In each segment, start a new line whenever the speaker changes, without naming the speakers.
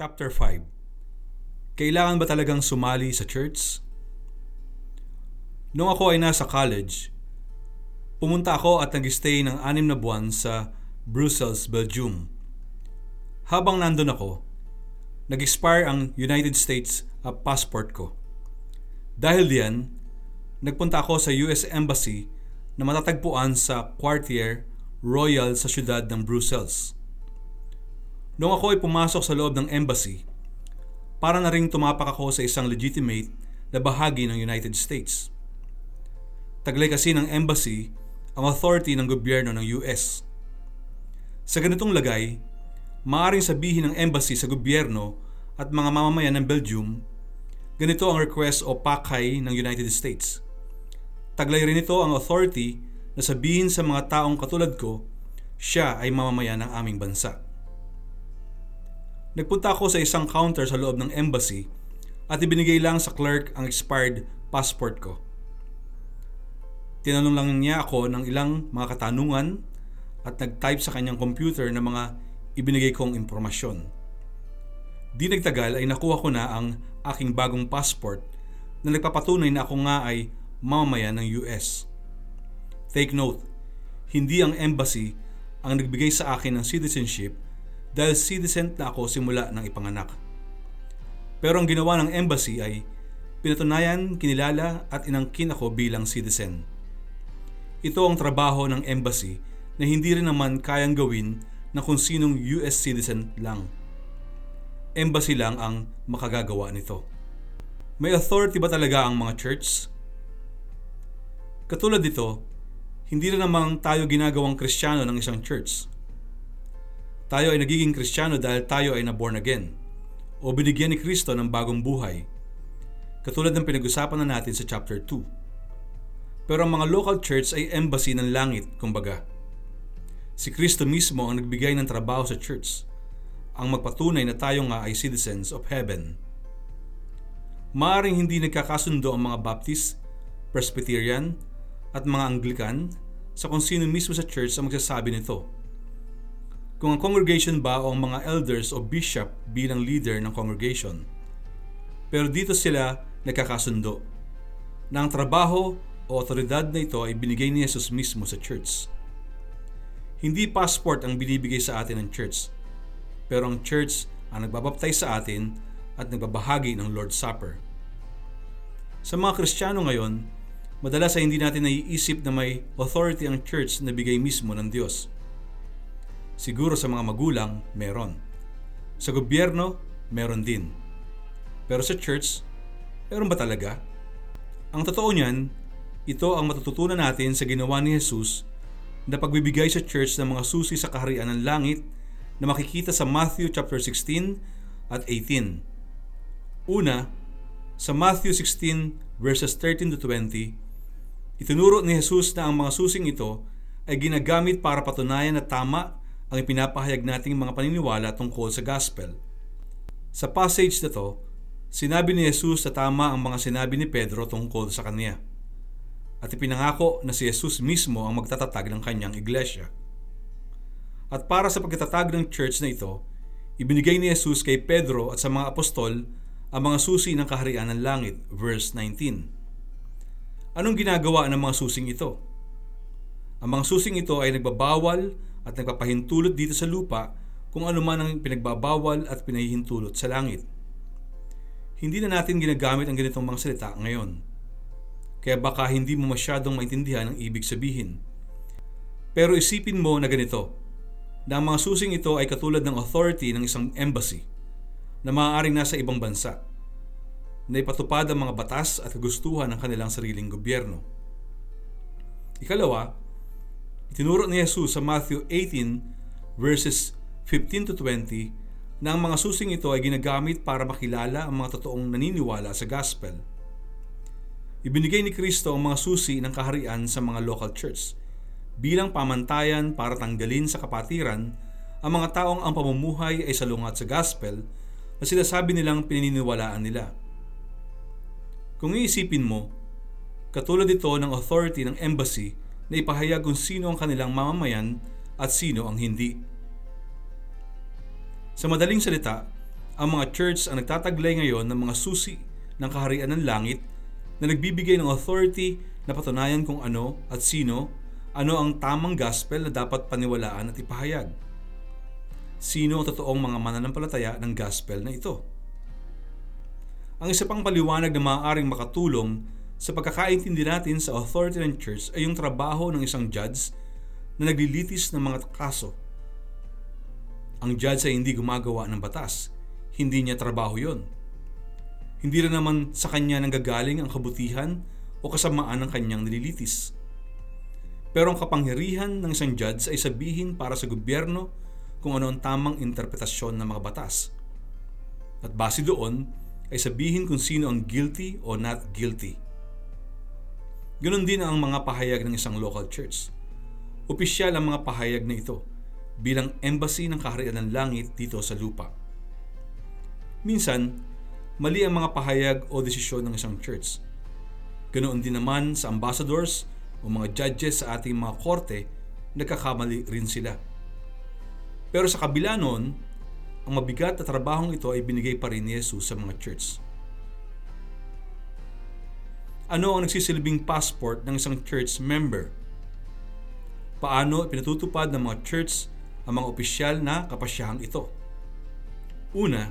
Chapter 5 Kailangan ba talagang sumali sa church? Noong ako ay nasa college, pumunta ako at nag-stay ng anim na buwan sa Brussels, Belgium. Habang nandun ako, nag-expire ang United States uh, passport ko. Dahil diyan, nagpunta ako sa US Embassy na matatagpuan sa Quartier Royal sa siyudad ng Brussels. Noong ako ay pumasok sa loob ng embassy, para na ring tumapak ako sa isang legitimate na bahagi ng United States. Taglay kasi ng embassy ang authority ng gobyerno ng US. Sa ganitong lagay, maaaring sabihin ng embassy sa gobyerno at mga mamamayan ng Belgium, ganito ang request o pakay ng United States. Taglay rin ito ang authority na sabihin sa mga taong katulad ko, siya ay mamamayan ng aming bansa. Nagpunta ako sa isang counter sa loob ng embassy at ibinigay lang sa clerk ang expired passport ko. Tinanong lang niya ako ng ilang mga katanungan at nag-type sa kanyang computer ng mga ibinigay kong impormasyon. Di nagtagal ay nakuha ko na ang aking bagong passport na nagpapatunay na ako nga ay mamamayan ng US. Take note, hindi ang embassy ang nagbigay sa akin ng citizenship dahil citizen na ako simula ng ipanganak. Pero ang ginawa ng embassy ay pinatunayan, kinilala at inangkin ako bilang citizen. Ito ang trabaho ng embassy na hindi rin naman kayang gawin ng kung sinong US citizen lang. Embassy lang ang makagagawa nito. May authority ba talaga ang mga church? Katulad dito, hindi rin namang tayo ginagawang kristyano ng isang church tayo ay nagiging kristyano dahil tayo ay na-born again o binigyan ni Kristo ng bagong buhay. Katulad ng pinag-usapan na natin sa chapter 2. Pero ang mga local church ay embassy ng langit, kumbaga. Si Kristo mismo ang nagbigay ng trabaho sa church, ang magpatunay na tayo nga ay citizens of heaven. Maaring hindi nagkakasundo ang mga Baptist, Presbyterian, at mga Anglican sa kung sino mismo sa church ang magsasabi nito kung ang congregation ba o ang mga elders o bishop bilang leader ng congregation. Pero dito sila nagkakasundo na ang trabaho o otoridad na ito ay binigay ni Jesus mismo sa church. Hindi passport ang binibigay sa atin ng church, pero ang church ang nagbabaptay sa atin at nagbabahagi ng Lord's Supper. Sa mga Kristiyano ngayon, madalas ay hindi natin naiisip na may authority ang church na bigay mismo ng Diyos. Siguro sa mga magulang, meron. Sa gobyerno, meron din. Pero sa church, meron ba talaga? Ang totoo niyan, ito ang matututunan natin sa ginawa ni Jesus na pagbibigay sa church ng mga susi sa kaharian ng langit na makikita sa Matthew chapter 16 at 18. Una, sa Matthew 16 verses 13 to 20, itinuro ni Jesus na ang mga susing ito ay ginagamit para patunayan na tama ang ipinapahayag nating mga paniniwala tungkol sa gospel. Sa passage na to, sinabi ni Jesus na tama ang mga sinabi ni Pedro tungkol sa kanya. At ipinangako na si Jesus mismo ang magtatatag ng kanyang iglesia. At para sa pagtatatag ng church na ito, ibinigay ni Jesus kay Pedro at sa mga apostol ang mga susi ng kaharian ng langit, verse 19. Anong ginagawa ng mga susing ito? Ang mga susing ito ay nagbabawal at nagpapahintulot dito sa lupa kung ano man ang pinagbabawal at pinahihintulot sa langit. Hindi na natin ginagamit ang ganitong mga salita ngayon. Kaya baka hindi mo masyadong maintindihan ang ibig sabihin. Pero isipin mo na ganito, na ang mga susing ito ay katulad ng authority ng isang embassy na maaaring nasa ibang bansa na ipatupad ang mga batas at kagustuhan ng kanilang sariling gobyerno. Ikalawa, Itinuro ni Jesus sa Matthew 18 verses 15 to 20 na ang mga susing ito ay ginagamit para makilala ang mga totoong naniniwala sa gospel. Ibinigay ni Kristo ang mga susi ng kaharian sa mga local church bilang pamantayan para tanggalin sa kapatiran ang mga taong ang pamumuhay ay salungat sa gospel na sinasabi nilang pininiwalaan nila. Kung iisipin mo, katulad ito ng authority ng embassy na ipahayag kung sino ang kanilang mamamayan at sino ang hindi. Sa madaling salita, Ang mga church ang nagtataglay ngayon ng mga susi ng kaharian ng langit na nagbibigay ng authority na patunayan kung ano at sino, ano ang tamang gospel na dapat paniwalaan at ipahayag. Sino ang totoong mga mananampalataya ng gospel na ito? Ang isa pang paliwanag na maaaring makatulong sa pagkakaintindi natin sa authority ng church ay yung trabaho ng isang judge na naglilitis ng mga kaso. Ang judge ay hindi gumagawa ng batas. Hindi niya trabaho yon. Hindi rin naman sa kanya nanggagaling ang kabutihan o kasamaan ng kanyang nililitis. Pero ang kapangyarihan ng isang judge ay sabihin para sa gobyerno kung ano ang tamang interpretasyon ng mga batas. At base doon, ay sabihin kung sino ang guilty o not guilty. Ganon din ang mga pahayag ng isang local church. Opisyal ang mga pahayag na ito bilang embassy ng kaharian ng langit dito sa lupa. Minsan, mali ang mga pahayag o desisyon ng isang church. Ganoon din naman sa ambassadors o mga judges sa ating mga korte, nagkakamali rin sila. Pero sa kabila noon, ang mabigat na trabahong ito ay binigay pa rin ni Jesus sa mga church. Ano ang nagsisilbing passport ng isang church member? Paano pinatutupad ng mga church ang mga opisyal na kapasyahang ito? Una,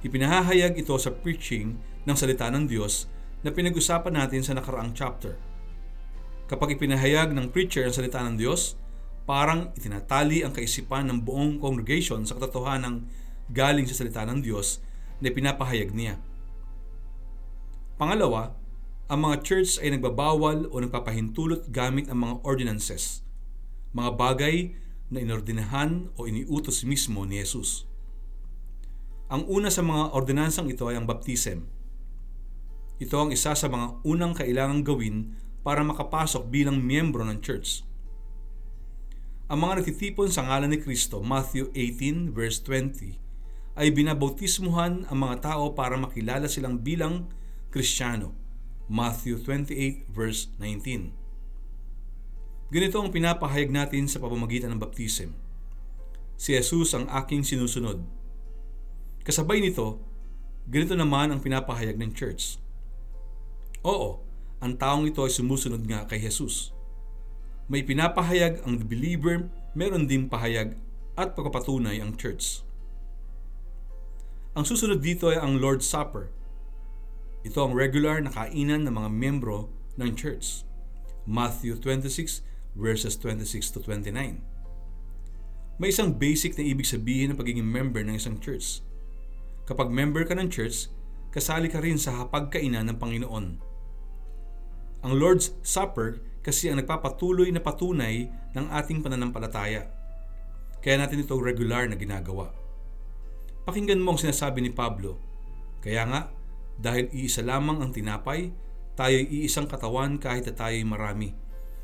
ipinahahayag ito sa preaching ng salita ng Diyos na pinag-usapan natin sa nakaraang chapter. Kapag ipinahayag ng preacher ang salita ng Diyos, parang itinatali ang kaisipan ng buong congregation sa katotohanan galing sa salita ng Diyos na pinapahayag niya. Pangalawa, ang mga church ay nagbabawal o nagpapahintulot gamit ang mga ordinances, mga bagay na inordinahan o iniutos mismo ni Jesus. Ang una sa mga ordinansang ito ay ang baptism. Ito ang isa sa mga unang kailangang gawin para makapasok bilang miyembro ng church. Ang mga nagtitipon sa ngalan ni Kristo, Matthew 18 verse 20, ay binabautismuhan ang mga tao para makilala silang bilang Kristiyano, Matthew 28 verse 19. Ganito ang pinapahayag natin sa pamamagitan ng baptism. Si Jesus ang aking sinusunod. Kasabay nito, ganito naman ang pinapahayag ng church. Oo, ang taong ito ay sumusunod nga kay Jesus may pinapahayag ang believer, meron din pahayag at pagpapatunay ang church. Ang susunod dito ay ang Lord's Supper. Ito ang regular na kainan ng mga membro ng church. Matthew 26 verses 26 to 29. May isang basic na ibig sabihin ng pagiging member ng isang church. Kapag member ka ng church, kasali ka rin sa hapagkainan ng Panginoon. Ang Lord's Supper kasi ang nagpapatuloy na patunay ng ating pananampalataya. Kaya natin ito regular na ginagawa. Pakinggan mo ang sinasabi ni Pablo. Kaya nga, dahil iisa lamang ang tinapay, tayo'y iisang katawan kahit na tayo'y marami,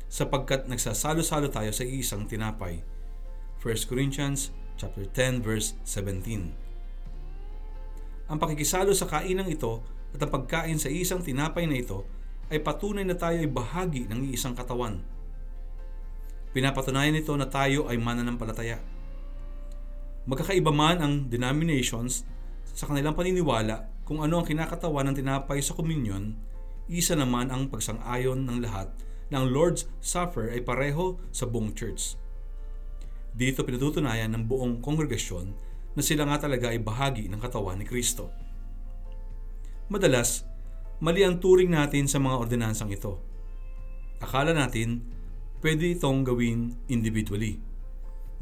sapagkat nagsasalo-salo tayo sa iisang tinapay. 1 Corinthians chapter 10 verse 17. Ang pakikisalo sa kainang ito at ang pagkain sa isang tinapay na ito ay patunay na tayo ay bahagi ng iisang katawan. Pinapatunayan nito na tayo ay mananampalataya. Magkakaiba man ang denominations sa kanilang paniniwala kung ano ang kinakatawan ng tinapay sa komunyon, isa naman ang pagsang-ayon ng lahat na Lord's Supper ay pareho sa buong church. Dito pinatutunayan ng buong kongregasyon na sila nga talaga ay bahagi ng katawan ni Kristo. Madalas, mali ang turing natin sa mga ordinansang ito. Akala natin, pwede itong gawin individually.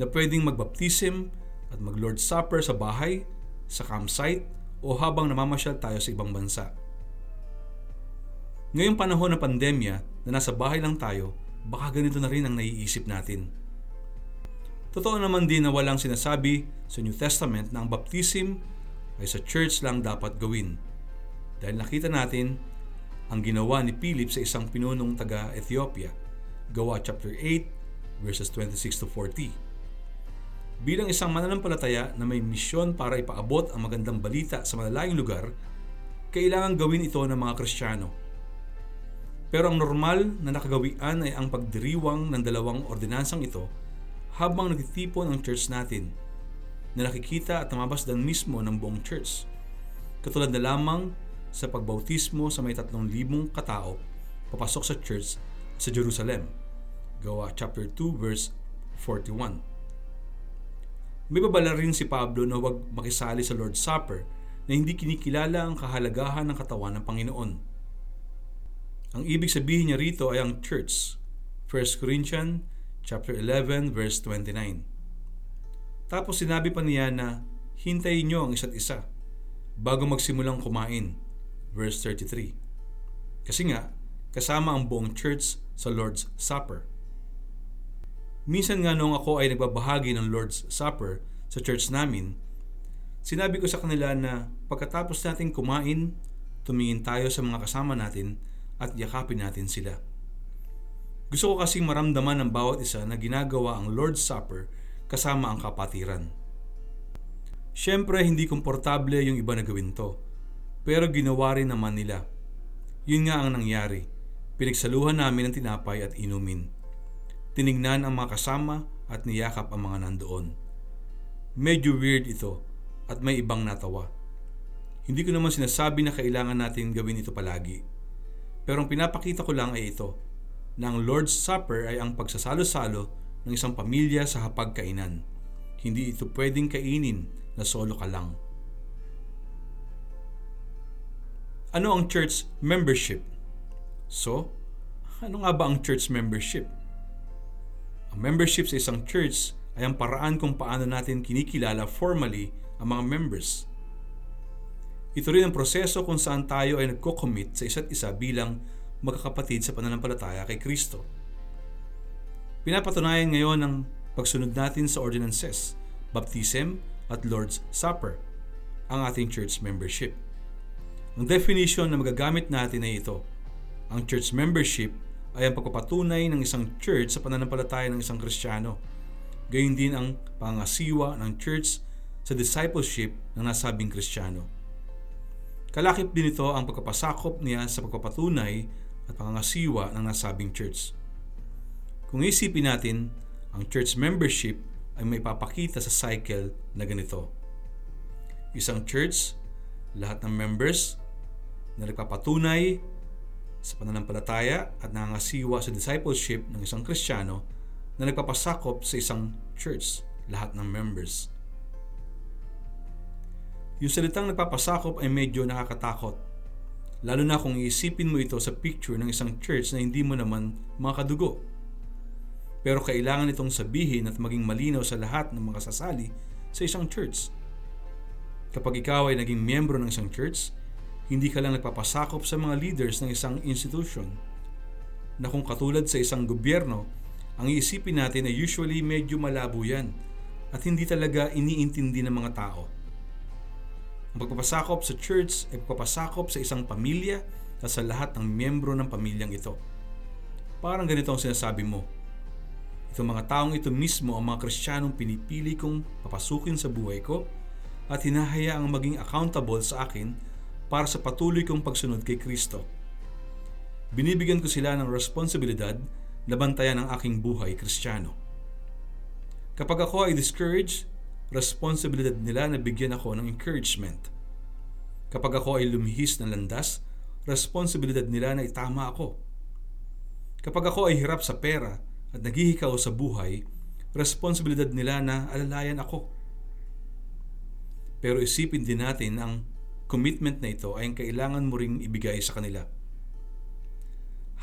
Na pwedeng magbaptism at mag-Lord's Supper sa bahay, sa campsite, o habang namamasyal tayo sa ibang bansa. Ngayong panahon ng pandemya na nasa bahay lang tayo, baka ganito na rin ang naiisip natin. Totoo naman din na walang sinasabi sa New Testament na ang baptism ay sa church lang dapat gawin dahil nakita natin ang ginawa ni Philip sa isang pinunong taga Ethiopia, Gawa chapter 8 verses 26 to 40. Bilang isang mananampalataya na may misyon para ipaabot ang magandang balita sa malalayong lugar, kailangan gawin ito ng mga Kristiyano. Pero ang normal na nakagawian ay ang pagdiriwang ng dalawang ordinansang ito habang nagtitipon ang church natin. na nakikita at namabasdan mismo ng buong church. Katulad na lamang sa pagbautismo sa may tatlong libong katao papasok sa church sa Jerusalem. Gawa chapter 2 verse 41. May babala rin si Pablo na huwag makisali sa Lord's Supper na hindi kinikilala ang kahalagahan ng katawan ng Panginoon. Ang ibig sabihin niya rito ay ang church. 1 Corinthians chapter 11 verse 29. Tapos sinabi pa niya na hintayin niyo ang isa't isa bago magsimulang kumain. Verse 33. Kasi nga, kasama ang buong church sa Lord's Supper. Minsan nga noong ako ay nagbabahagi ng Lord's Supper sa church namin, sinabi ko sa kanila na pagkatapos natin kumain, tumingin tayo sa mga kasama natin at yakapin natin sila. Gusto ko kasing maramdaman ng bawat isa na ginagawa ang Lord's Supper kasama ang kapatiran. Siyempre, hindi komportable yung iba na gawin to, pero ginawa rin naman nila. Yun nga ang nangyari. Pinagsaluhan namin ng tinapay at inumin. Tiningnan ang mga kasama at niyakap ang mga nandoon. Medyo weird ito at may ibang natawa. Hindi ko naman sinasabi na kailangan natin gawin ito palagi. Pero ang pinapakita ko lang ay ito, na ang Lord's Supper ay ang pagsasalo-salo ng isang pamilya sa hapagkainan. Hindi ito pwedeng kainin na solo ka lang. Ano ang church membership? So, ano nga ba ang church membership? Ang membership sa isang church ay ang paraan kung paano natin kinikilala formally ang mga members. Ito rin ang proseso kung saan tayo ay nagko-commit sa isa't isa bilang magkakapatid sa pananampalataya kay Kristo. Pinapatunayan ngayon ang pagsunod natin sa ordinances, baptism at Lord's Supper, ang ating church membership. Ang definition na magagamit natin ay ito. Ang church membership ay ang pagpapatunay ng isang church sa pananampalataya ng isang Kristiyano. Gayun din ang pangasiwa ng church sa discipleship ng nasabing Kristiyano. Kalakip din ito ang pagkapasakop niya sa pagpapatunay at pangangasiwa ng nasabing church. Kung isipin natin, ang church membership ay may papakita sa cycle na ganito. Isang church, lahat ng members na nagpapatunay sa pananampalataya at nangangasiwa sa discipleship ng isang Kristiyano na nagpapasakop sa isang church, lahat ng members. Yung salitang nagpapasakop ay medyo nakakatakot. Lalo na kung iisipin mo ito sa picture ng isang church na hindi mo naman makadugo. Pero kailangan itong sabihin at maging malinaw sa lahat ng mga sasali sa isang church. Kapag ikaw ay naging miyembro ng isang church, hindi ka lang nagpapasakop sa mga leaders ng isang institution na kung katulad sa isang gobyerno, ang iisipin natin ay usually medyo malabo yan at hindi talaga iniintindi ng mga tao. Ang pagpapasakop sa church ay pagpapasakop sa isang pamilya at sa lahat ng miyembro ng pamilyang ito. Parang ganito ang sinasabi mo. Itong mga taong ito mismo ang mga kristyanong pinipili kong papasukin sa buhay ko at hinahayaang maging accountable sa akin para sa patuloy kong pagsunod kay Kristo. Binibigyan ko sila ng responsibilidad na bantayan ang aking buhay kristyano. Kapag ako ay discouraged, responsibilidad nila na bigyan ako ng encouragement. Kapag ako ay lumihis ng landas, responsibilidad nila na itama ako. Kapag ako ay hirap sa pera at naghihikaw sa buhay, responsibilidad nila na alalayan ako. Pero isipin din natin ang commitment na ito ay ang kailangan mo ring ibigay sa kanila.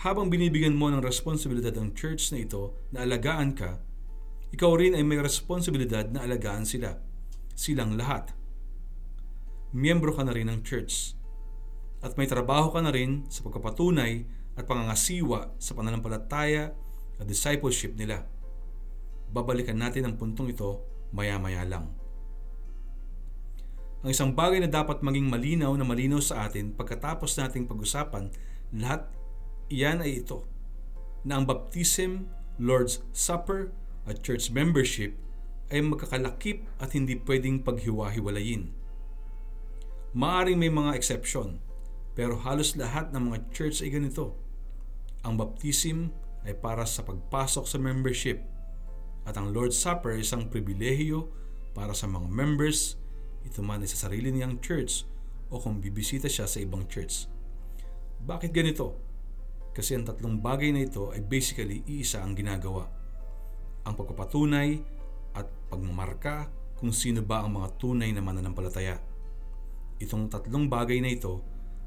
Habang binibigyan mo ng responsibilidad ang church na ito na alagaan ka, ikaw rin ay may responsibilidad na alagaan sila. Silang lahat. Miyembro ka na rin ng church. At may trabaho ka na rin sa pagkapatunay at pangangasiwa sa pananampalataya at discipleship nila. Babalikan natin ang puntong ito maya-maya lang. Ang isang bagay na dapat maging malinaw na malinaw sa atin pagkatapos nating pag-usapan, lahat iyan ay ito, na ang baptism, Lord's Supper at church membership ay magkakalakip at hindi pwedeng paghiwa-hiwalayin. Maaring may mga exception, pero halos lahat ng mga church ay ganito. Ang baptism ay para sa pagpasok sa membership at ang Lord's Supper ay isang pribilehiyo para sa mga members, ito man ay sa sarili niyang church o kung bibisita siya sa ibang church. Bakit ganito? Kasi ang tatlong bagay na ito ay basically iisa ang ginagawa. Ang pagpapatunay at pagmamarka kung sino ba ang mga tunay na mananampalataya. Itong tatlong bagay na ito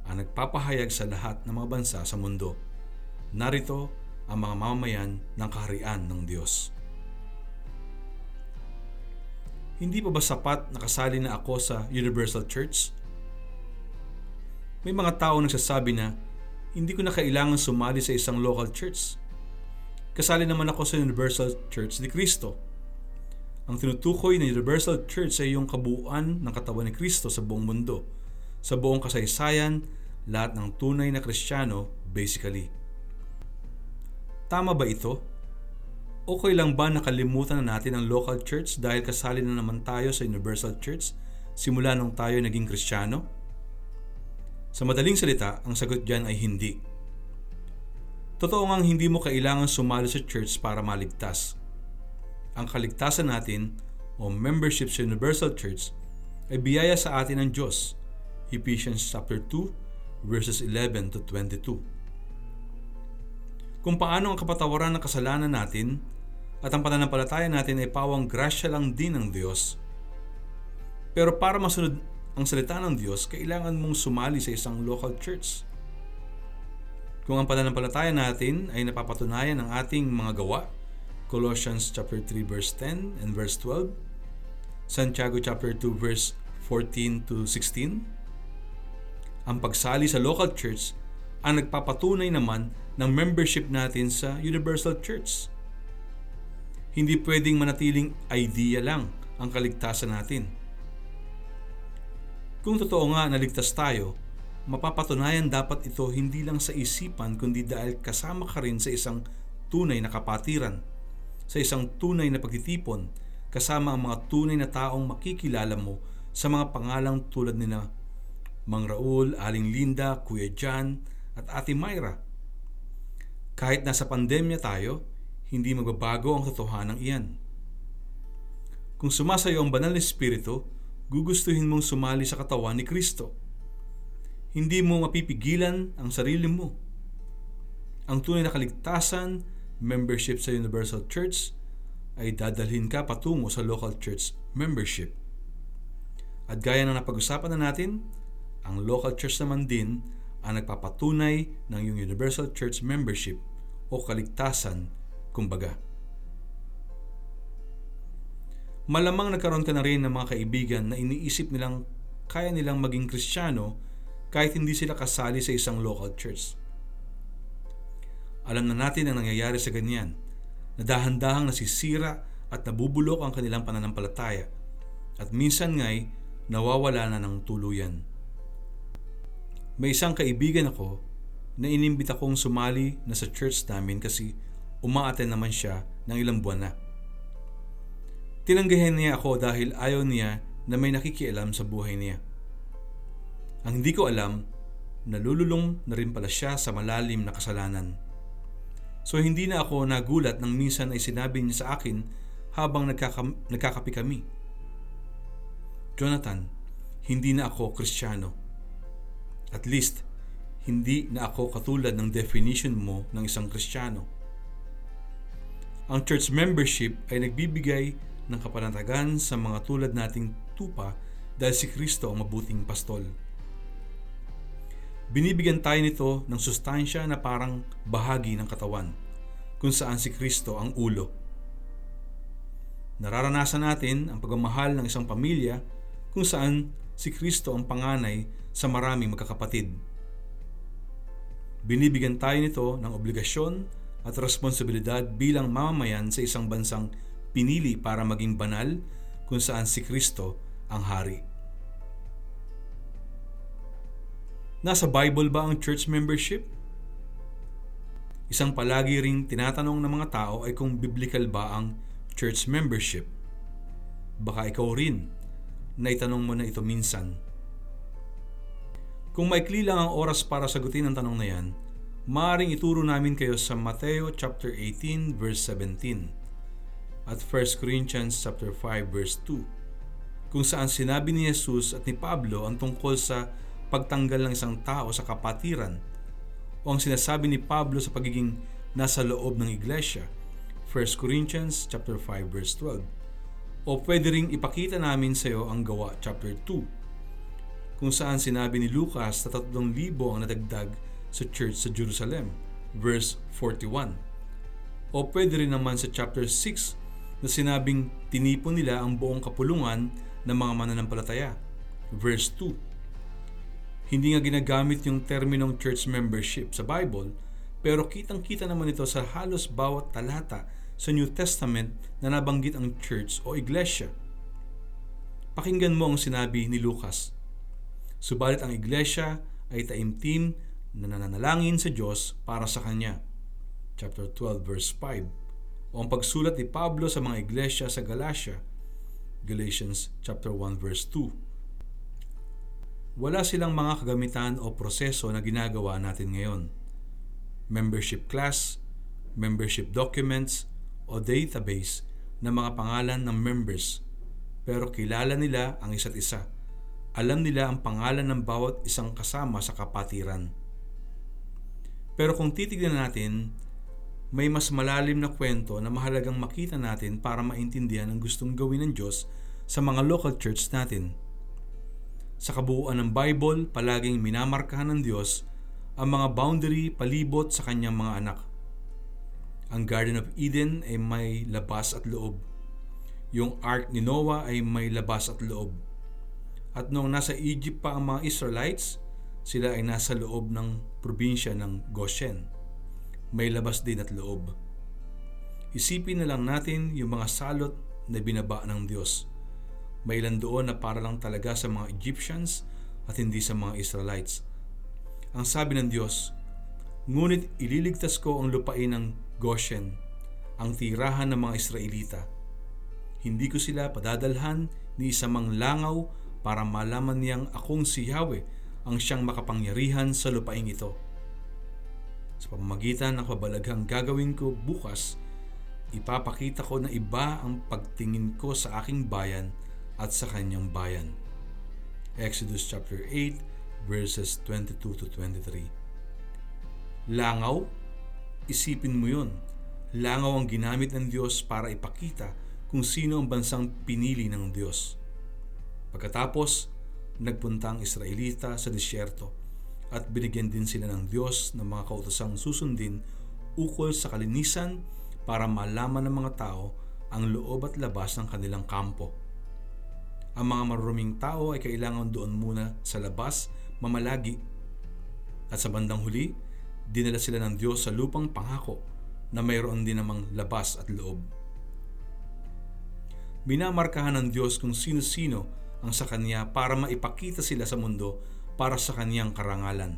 ang nagpapahayag sa lahat ng mga bansa sa mundo. Narito ang mga mamamayan ng kaharian ng Diyos. Hindi pa ba sapat nakasali na ako sa Universal Church? May mga tao nagsasabi na hindi ko na kailangan sumali sa isang local church. Kasali naman ako sa Universal Church ni Kristo. Ang tinutukoy ng Universal Church ay yung kabuuan ng katawan ni Kristo sa buong mundo. Sa buong kasaysayan, lahat ng tunay na Kristiyano basically. Tama ba ito? Okay lang ba nakalimutan na natin ang local church dahil kasali na naman tayo sa Universal Church simula nung tayo naging Kristiyano? Sa madaling salita, ang sagot dyan ay hindi. Totoo ngang hindi mo kailangan sumali sa church para maligtas. Ang kaligtasan natin o membership sa Universal Church ay biyaya sa atin ng Diyos. Ephesians chapter 2 verses 11 to 22 kung paano ang kapatawaran ng kasalanan natin at ang pananampalataya natin ay pawang grasya lang din ng Diyos. Pero para masunod ang salita ng Diyos, kailangan mong sumali sa isang local church. Kung ang pananampalataya natin ay napapatunayan ng ating mga gawa, Colossians chapter 3 verse 10 and verse 12, Santiago chapter 2 verse 14 to 16, ang pagsali sa local church ang nagpapatunay naman ng membership natin sa Universal Church. Hindi pwedeng manatiling idea lang ang kaligtasan natin. Kung totoo nga naligtas tayo, mapapatunayan dapat ito hindi lang sa isipan kundi dahil kasama ka rin sa isang tunay na kapatiran, sa isang tunay na pagtitipon, kasama ang mga tunay na taong makikilala mo sa mga pangalang tulad nila Mang Raul, Aling Linda, Kuya Jan, at Ate Myra. Kahit nasa pandemya tayo, hindi magbabago ang totohanan iyan. Kung sumasayo ang banal na espiritu, gugustuhin mong sumali sa katawan ni Kristo. Hindi mo mapipigilan ang sarili mo. Ang tunay na kaligtasan, membership sa Universal Church, ay dadalhin ka patungo sa local church membership. At gaya ng napag-usapan na natin, ang local church naman din ang nagpapatunay ng iyong Universal Church membership o kaligtasan, kumbaga. Malamang nagkaroon ka na rin ng mga kaibigan na iniisip nilang kaya nilang maging kristyano kahit hindi sila kasali sa isang local church. Alam na natin ang nangyayari sa ganyan, na dahan-dahang nasisira at nabubulok ang kanilang pananampalataya at minsan nga'y nawawala na ng tuluyan. May isang kaibigan ako na inimbita kong sumali na sa church namin kasi umaaten naman siya ng ilang buwan na. Tinanggihan niya ako dahil ayaw niya na may nakikialam sa buhay niya. Ang hindi ko alam, nalululong na rin pala siya sa malalim na kasalanan. So hindi na ako nagulat nang minsan ay sinabi niya sa akin habang nagkaka- nagkakapi kami. Jonathan, hindi na ako kristyano. At least, hindi na ako katulad ng definition mo ng isang Kristiyano. Ang church membership ay nagbibigay ng kapanatagan sa mga tulad nating tupa dahil si Kristo ang mabuting pastol. Binibigyan tayo nito ng sustansya na parang bahagi ng katawan, kung saan si Kristo ang ulo. Nararanasan natin ang pagmamahal ng isang pamilya kung saan si Kristo ang panganay sa maraming magkakapatid. Binibigyan tayo nito ng obligasyon at responsibilidad bilang mamamayan sa isang bansang pinili para maging banal kung saan si Kristo ang hari. Nasa Bible ba ang church membership? Isang palagi ring tinatanong ng mga tao ay kung biblical ba ang church membership. Baka ikaw rin, na itanong mo na ito minsan kung maikli lang ang oras para sagutin ang tanong na yan, maaaring ituro namin kayo sa Mateo chapter 18 verse 17 at 1 Corinthians chapter 5 verse 2 kung saan sinabi ni Jesus at ni Pablo ang tungkol sa pagtanggal ng isang tao sa kapatiran o ang sinasabi ni Pablo sa pagiging nasa loob ng iglesia 1 Corinthians chapter 5 verse 12 o pwede ring ipakita namin sa iyo ang gawa chapter 2 kung saan sinabi ni Lucas na 3,000 ang nadagdag sa church sa Jerusalem verse 41 o pwede rin naman sa chapter 6 na sinabing tinipon nila ang buong kapulungan ng mga mananampalataya. Verse 2. Hindi nga ginagamit yung terminong church membership sa Bible, pero kitang-kita naman ito sa halos bawat talata sa New Testament na nabanggit ang church o iglesia. Pakinggan mo ang sinabi ni Lucas. Subalit ang iglesia ay taimtim na nananalangin sa Diyos para sa Kanya. Chapter 12 verse 5 o ang pagsulat ni Pablo sa mga iglesia sa Galatia, Galatians chapter 1 verse 2. Wala silang mga kagamitan o proseso na ginagawa natin ngayon. Membership class, membership documents, o database ng mga pangalan ng members pero kilala nila ang isa't isa. Alam nila ang pangalan ng bawat isang kasama sa kapatiran. Pero kung titignan natin may mas malalim na kwento na mahalagang makita natin para maintindihan ang gustong gawin ng Diyos sa mga local church natin. Sa kabuuan ng Bible, palaging minamarkahan ng Diyos ang mga boundary palibot sa kanyang mga anak. Ang Garden of Eden ay may labas at loob. Yung Ark ni Noah ay may labas at loob. At noong nasa Egypt pa ang mga Israelites, sila ay nasa loob ng probinsya ng Goshen may labas din at loob. Isipin na lang natin yung mga salot na binaba ng Diyos. May ilan doon na para lang talaga sa mga Egyptians at hindi sa mga Israelites. Ang sabi ng Diyos, Ngunit ililigtas ko ang lupain ng Goshen, ang tirahan ng mga Israelita. Hindi ko sila padadalhan ni isamang langaw para malaman niyang akong si Yahweh ang siyang makapangyarihan sa lupain ito sa pamamagitan ng kabalaghang gagawin ko bukas, ipapakita ko na iba ang pagtingin ko sa aking bayan at sa kanyang bayan. Exodus chapter 8 verses 22 to 23. Langaw, isipin mo 'yon. Langaw ang ginamit ng Diyos para ipakita kung sino ang bansang pinili ng Diyos. Pagkatapos, nagpunta ang Israelita sa disyerto at binigyan din sila ng Diyos ng mga kautosang susundin ukol sa kalinisan para malaman ng mga tao ang loob at labas ng kanilang kampo. Ang mga maruruming tao ay kailangan doon muna sa labas mamalagi. At sa bandang huli, dinala sila ng Diyos sa lupang pangako na mayroon din namang labas at loob. Minamarkahan ng Diyos kung sino-sino ang sa Kanya para maipakita sila sa mundo para sa kaniyang karangalan.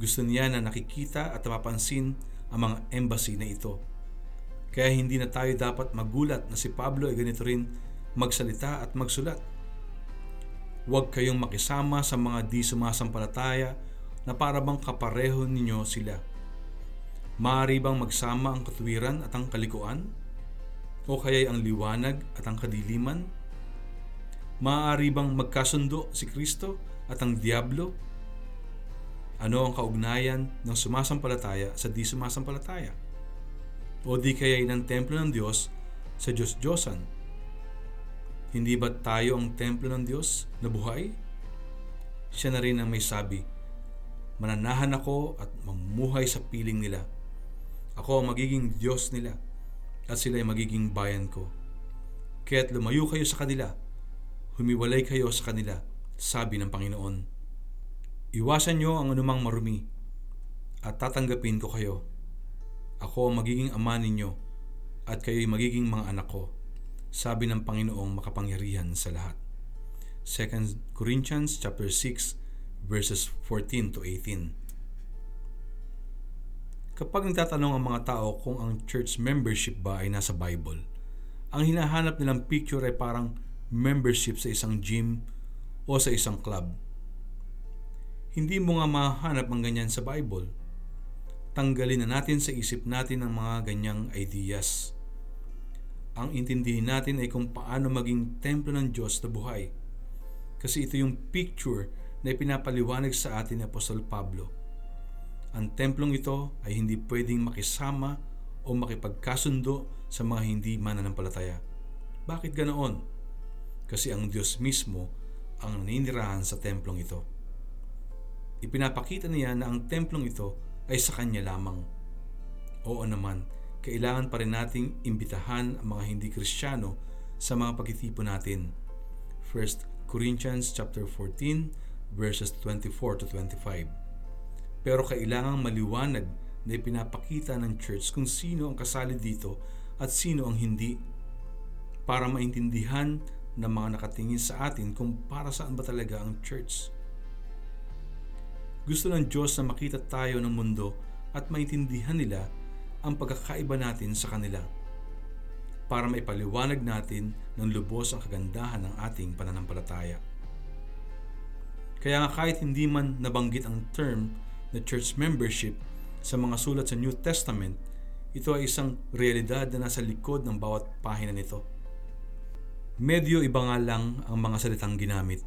Gusto niya na nakikita at mapansin ang mga embassy na ito. Kaya hindi na tayo dapat magulat na si Pablo ay ganito rin magsalita at magsulat. Huwag kayong makisama sa mga di sumasampalataya na para bang kapareho ninyo sila. Maaari bang magsama ang katuwiran at ang kalikuan? O kaya'y ang liwanag at ang kadiliman? Maaari bang magkasundo si Kristo at ang Diablo? Ano ang kaugnayan ng sumasampalataya sa di sumasampalataya? O di kaya ng templo ng Diyos sa Diyos-Diyosan? Hindi ba tayo ang templo ng Diyos na buhay? Siya na rin ang may sabi, Mananahan ako at mamumuhay sa piling nila. Ako ang magiging Diyos nila at sila ay magiging bayan ko. Kaya't lumayo kayo sa kanila, humiwalay kayo sa kanila sabi ng Panginoon. Iwasan niyo ang anumang marumi at tatanggapin ko kayo. Ako ang magiging ama ninyo at kayo'y magiging mga anak ko, sabi ng Panginoong makapangyarihan sa lahat. 2 Corinthians chapter 6 verses 14 to 18. Kapag nagtatanong ang mga tao kung ang church membership ba ay nasa Bible, ang hinahanap nilang picture ay parang membership sa isang gym o sa isang club. Hindi mo nga mahanap ang ganyan sa Bible. Tanggalin na natin sa isip natin ang mga ganyang ideas. ang intindihin natin ay kung paano maging templo ng Diyos na buhay. Kasi ito yung picture na ipinapaliwanag sa atin ni Apostol Pablo. Ang templong ito ay hindi pwedeng makisama o makipagkasundo sa mga hindi mananampalataya. Bakit ganoon? Kasi ang Diyos mismo ang naninirahan sa templong ito. Ipinapakita niya na ang templong ito ay sa Kanya lamang. Oo naman, kailangan pa rin nating imbitahan ang mga hindi kristyano sa mga pagtitipon natin. 1 Corinthians chapter 14 verses 24 to 25. Pero kailangang maliwanag na ipinapakita ng church kung sino ang kasali dito at sino ang hindi para maintindihan ng mga nakatingin sa atin kung para saan ba talaga ang church. Gusto ng Diyos na makita tayo ng mundo at maintindihan nila ang pagkakaiba natin sa kanila para maipaliwanag natin ng lubos ang kagandahan ng ating pananampalataya. Kaya nga kahit hindi man nabanggit ang term na church membership sa mga sulat sa New Testament, ito ay isang realidad na nasa likod ng bawat pahina nito. Medyo iba nga lang ang mga salitang ginamit.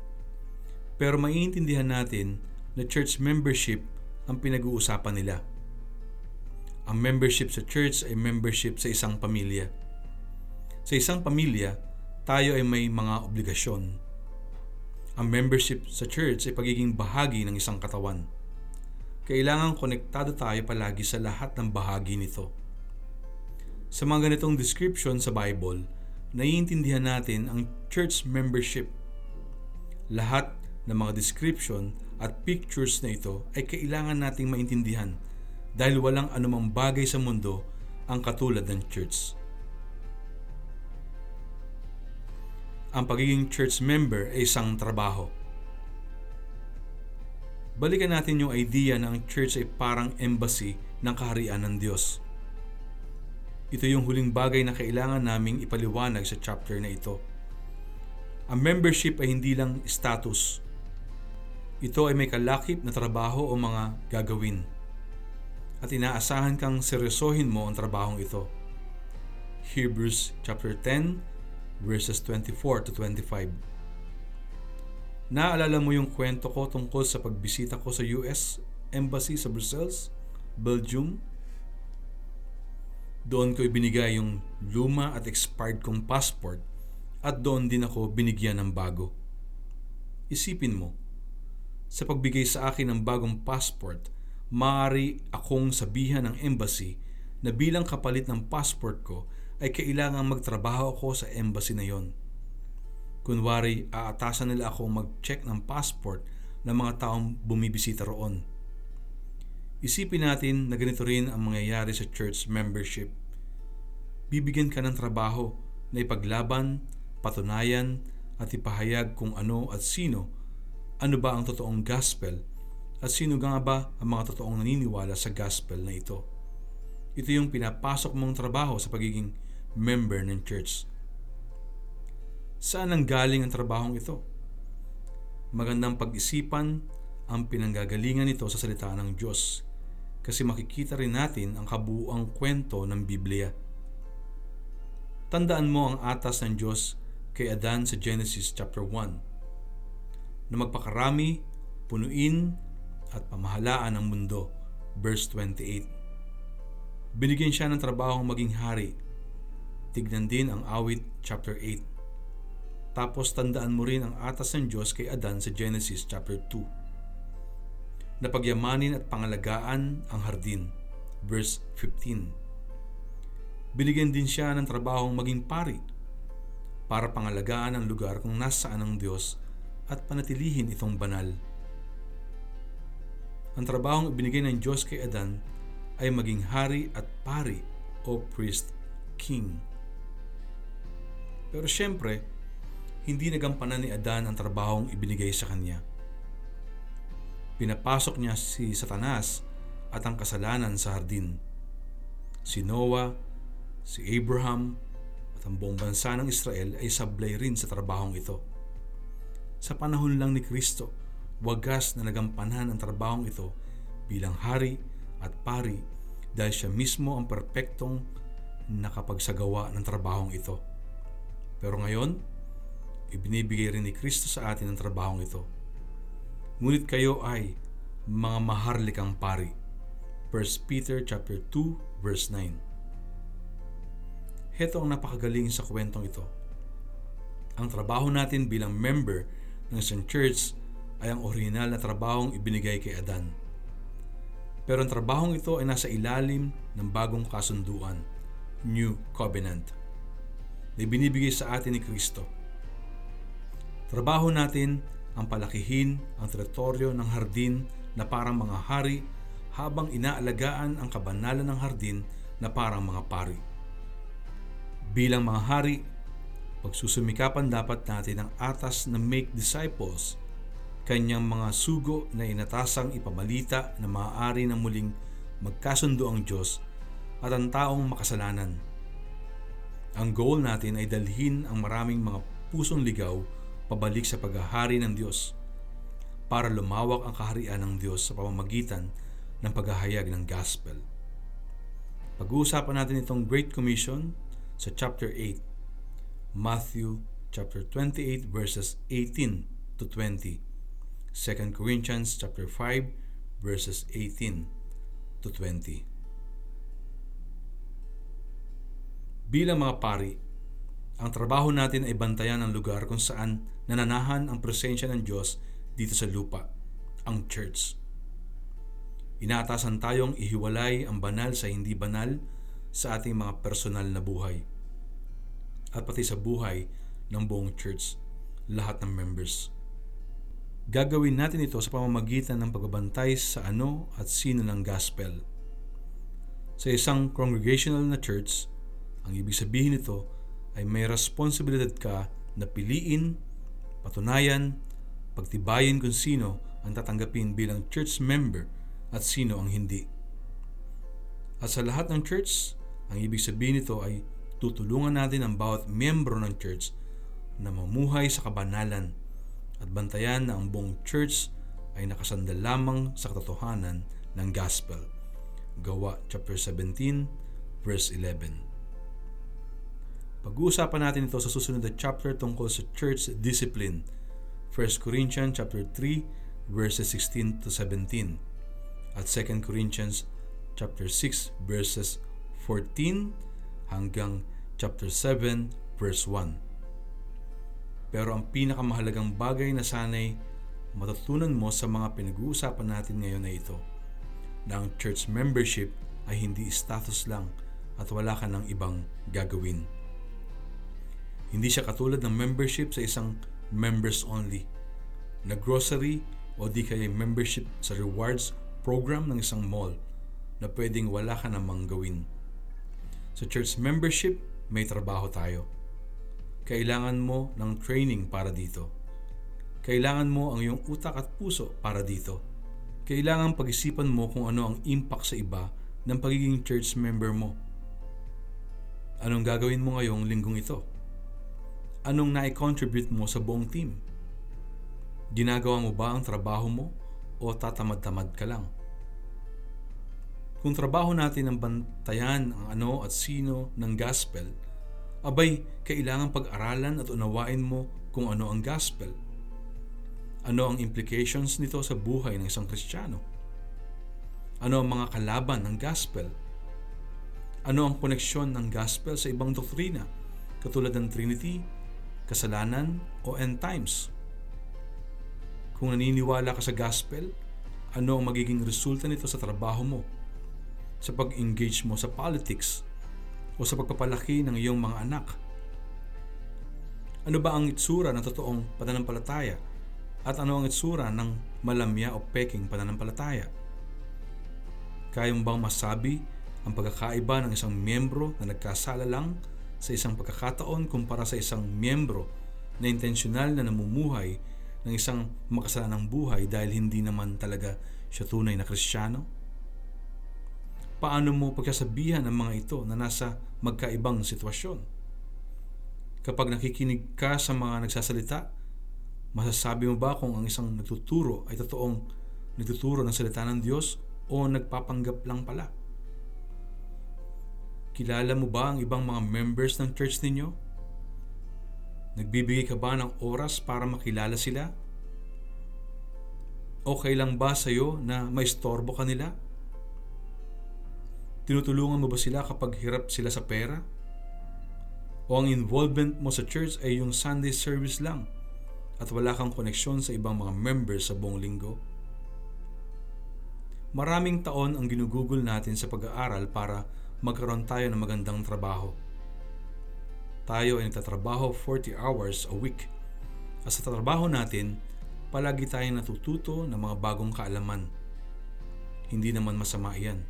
Pero maiintindihan natin na church membership ang pinag-uusapan nila. Ang membership sa church ay membership sa isang pamilya. Sa isang pamilya, tayo ay may mga obligasyon. Ang membership sa church ay pagiging bahagi ng isang katawan. Kailangan konektado tayo palagi sa lahat ng bahagi nito. Sa mga ganitong description sa Bible, naiintindihan natin ang church membership. Lahat ng mga description at pictures na ito ay kailangan nating maintindihan dahil walang anumang bagay sa mundo ang katulad ng church. Ang pagiging church member ay isang trabaho. Balikan natin yung idea na church ay parang embassy ng kaharian ng Diyos. Ito yung huling bagay na kailangan naming ipaliwanag sa chapter na ito. Ang membership ay hindi lang status ito ay may kalakip na trabaho o mga gagawin. At inaasahan kang seryosohin mo ang trabahong ito. Hebrews chapter 10 verses 24 to 25. Naalala mo yung kwento ko tungkol sa pagbisita ko sa US Embassy sa Brussels, Belgium? Doon ko ibinigay yung luma at expired kong passport at doon din ako binigyan ng bago. Isipin mo, sa pagbigay sa akin ng bagong passport, maaari akong sabihan ng embassy na bilang kapalit ng passport ko ay kailangang magtrabaho ako sa embassy na yon. Kunwari, aatasan nila ako mag-check ng passport ng mga taong bumibisita roon. Isipin natin na ganito rin ang mangyayari sa church membership. Bibigyan ka ng trabaho na ipaglaban, patunayan, at ipahayag kung ano at sino ano ba ang totoong gospel at sino nga ba ang mga totoong naniniwala sa gospel na ito. Ito yung pinapasok mong trabaho sa pagiging member ng church. Saan ang galing ang trabahong ito? Magandang pag-isipan ang pinanggagalingan nito sa salita ng Diyos kasi makikita rin natin ang kabuuang kwento ng Biblia. Tandaan mo ang atas ng Diyos kay Adan sa Genesis chapter 1 na magpakarami, punuin, at pamahalaan ang mundo. Verse 28. Binigyan siya ng trabahong maging hari. Tignan din ang awit chapter 8. Tapos tandaan mo rin ang atas ng Diyos kay Adan sa Genesis chapter 2. Napagyamanin at pangalagaan ang hardin. Verse 15. Binigyan din siya ng trabahong maging pari para pangalagaan ang lugar kung nasaan ang Diyos at panatilihin itong banal. Ang trabahong ibinigay ng Diyos kay Adan ay maging hari at pari o priest king. Pero siyempre, hindi nagampanan ni Adan ang trabahong ibinigay sa kanya. Pinapasok niya si Satanas at ang kasalanan sa hardin. Si Noah, si Abraham, at ang buong bansa ng Israel ay sablay rin sa trabahong ito. Sa panahon lang ni Kristo, wagas na nagampanan ang trabahong ito bilang hari at pari dahil siya mismo ang perpektong nakapagsagawa ng trabahong ito. Pero ngayon, ibinibigay rin ni Kristo sa atin ang trabahong ito. Ngunit kayo ay mga maharlikang pari. 1 Peter chapter 2 verse 9. Heto ang napakagaling sa kwentong ito. Ang trabaho natin bilang member ng isang church ay ang orihinal na trabahong ibinigay kay Adan. Pero ang trabahong ito ay nasa ilalim ng bagong kasunduan, New Covenant, na ibinibigay sa atin ni Kristo. Trabaho natin ang palakihin ang teritoryo ng hardin na parang mga hari habang inaalagaan ang kabanalan ng hardin na parang mga pari. Bilang mga hari, pagsusumikapan dapat natin ang atas na make disciples, kanyang mga sugo na inatasang ipamalita na maaari na muling magkasundo ang Diyos at ang taong makasalanan. Ang goal natin ay dalhin ang maraming mga pusong ligaw pabalik sa paghahari ng Diyos para lumawak ang kaharian ng Diyos sa pamamagitan ng paghahayag ng gospel. Pag-uusapan natin itong Great Commission sa chapter 8, Matthew chapter 28 verses 18 to 20, 2 Corinthians chapter 5 verses 18 to 20. Bilang mga pari, ang trabaho natin ay bantayan ang lugar kung saan nananahan ang presensya ng Diyos dito sa lupa, ang church. Inaatasan tayong ihiwalay ang banal sa hindi banal sa ating mga personal na buhay at pati sa buhay ng buong church, lahat ng members. Gagawin natin ito sa pamamagitan ng pagbabantay sa ano at sino ng gospel. Sa isang congregational na church, ang ibig sabihin nito ay may responsibilidad ka na piliin, patunayan, pagtibayin kung sino ang tatanggapin bilang church member at sino ang hindi. At sa lahat ng church, ang ibig sabihin nito ay tutulungan natin ang bawat miyembro ng church na mamuhay sa kabanalan at bantayan na ang buong church ay nakasandal lamang sa katotohanan ng gospel. Gawa chapter 17 verse 11. Pag-uusapan natin ito sa susunod na chapter tungkol sa church discipline. 1 Corinthians chapter 3 verses 16 to 17 at 2 Corinthians chapter 6 verses 14 hanggang chapter 7 verse 1. Pero ang pinakamahalagang bagay na sanay matutunan mo sa mga pinag-uusapan natin ngayon ay ito na ang church membership ay hindi status lang at wala ka ng ibang gagawin. Hindi siya katulad ng membership sa isang members only na grocery o di kaya membership sa rewards program ng isang mall na pwedeng wala ka namang gawin. Sa church membership, may trabaho tayo. Kailangan mo ng training para dito. Kailangan mo ang iyong utak at puso para dito. Kailangan pag-isipan mo kung ano ang impact sa iba ng pagiging church member mo. Anong gagawin mo ngayong linggong ito? Anong na-contribute mo sa buong team? Ginagawa mo ba ang trabaho mo o tatamad-tamad ka lang? Kung trabaho natin ang bantayan ang ano at sino ng gospel, abay kailangan pag-aralan at unawain mo kung ano ang gospel. Ano ang implications nito sa buhay ng isang Kristiyano? Ano ang mga kalaban ng gospel? Ano ang koneksyon ng gospel sa ibang doktrina katulad ng Trinity, kasalanan o end times. Kung naniniwala ka sa gospel, ano ang magiging resulta nito sa trabaho mo, sa pag-engage mo sa politics, o sa pagpapalaki ng iyong mga anak? Ano ba ang itsura ng totoong pananampalataya at ano ang itsura ng malamya o peking pananampalataya? Kaya mo bang masabi ang pagkakaiba ng isang miyembro na nagkasala lang sa isang pagkakataon kumpara sa isang miyembro na intensyonal na namumuhay ng isang makasalanang buhay dahil hindi naman talaga siya tunay na kristyano? Paano mo pagkasabihan ang mga ito na nasa magkaibang sitwasyon? Kapag nakikinig ka sa mga nagsasalita, masasabi mo ba kung ang isang nagtuturo ay totoong nagtuturo ng salita ng Diyos o nagpapanggap lang pala? Kilala mo ba ang ibang mga members ng church ninyo? Nagbibigay ka ba ng oras para makilala sila? Okay lang ba sa iyo na maistorbo ka nila? Tinutulungan mo ba sila kapag hirap sila sa pera? O ang involvement mo sa church ay yung Sunday service lang at wala kang koneksyon sa ibang mga members sa buong linggo? Maraming taon ang ginugugol natin sa pag-aaral para magkaroon tayo ng magandang trabaho. Tayo ay nagtatrabaho 40 hours a week. At sa trabaho natin, palagi tayong natututo ng mga bagong kaalaman. Hindi naman masama iyan.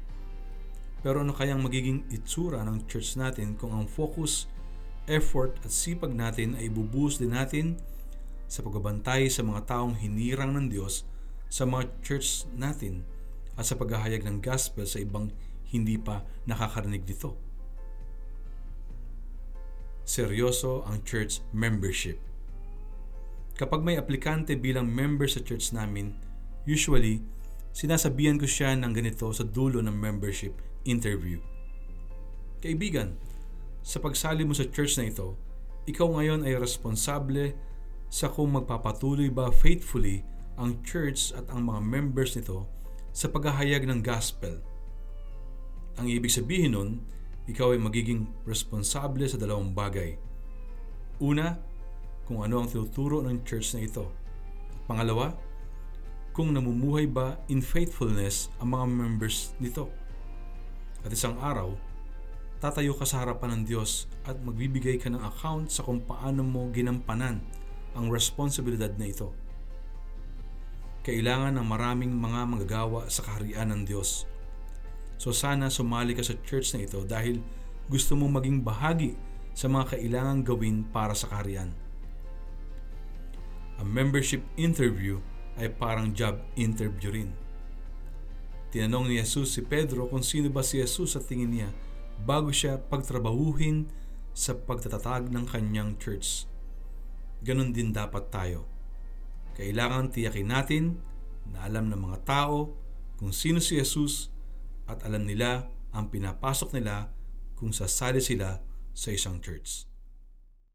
Pero ano kayang magiging itsura ng church natin kung ang focus, effort at sipag natin ay ibubuhos din natin sa pagbabantay sa mga taong hinirang ng Diyos sa mga church natin at sa paghahayag ng gospel sa ibang hindi pa nakakarinig dito. Seryoso ang church membership. Kapag may aplikante bilang member sa church namin, usually, sinasabihan ko siya ng ganito sa dulo ng membership interview. Kaibigan, sa pagsali mo sa church na ito, ikaw ngayon ay responsable sa kung magpapatuloy ba faithfully ang church at ang mga members nito sa paghahayag ng gospel. Ang ibig sabihin nun, ikaw ay magiging responsable sa dalawang bagay. Una, kung ano ang tinuturo ng church na ito. Pangalawa, kung namumuhay ba in faithfulness ang mga members nito. At isang araw, tatayo ka sa harapan ng Diyos at magbibigay ka ng account sa kung paano mo ginampanan ang responsibilidad na ito. Kailangan ng maraming mga magagawa sa kaharian ng Diyos So sana sumali ka sa church na ito dahil gusto mong maging bahagi sa mga kailangang gawin para sa kaharian. Ang membership interview ay parang job interview rin. Tinanong ni Jesus si Pedro kung sino ba si Jesus sa tingin niya bago siya pagtrabahuhin sa pagtatatag ng kanyang church. Ganon din dapat tayo. Kailangan tiyakin natin na alam ng mga tao kung sino si Jesus at alam nila ang pinapasok nila kung sasali sila sa isang church.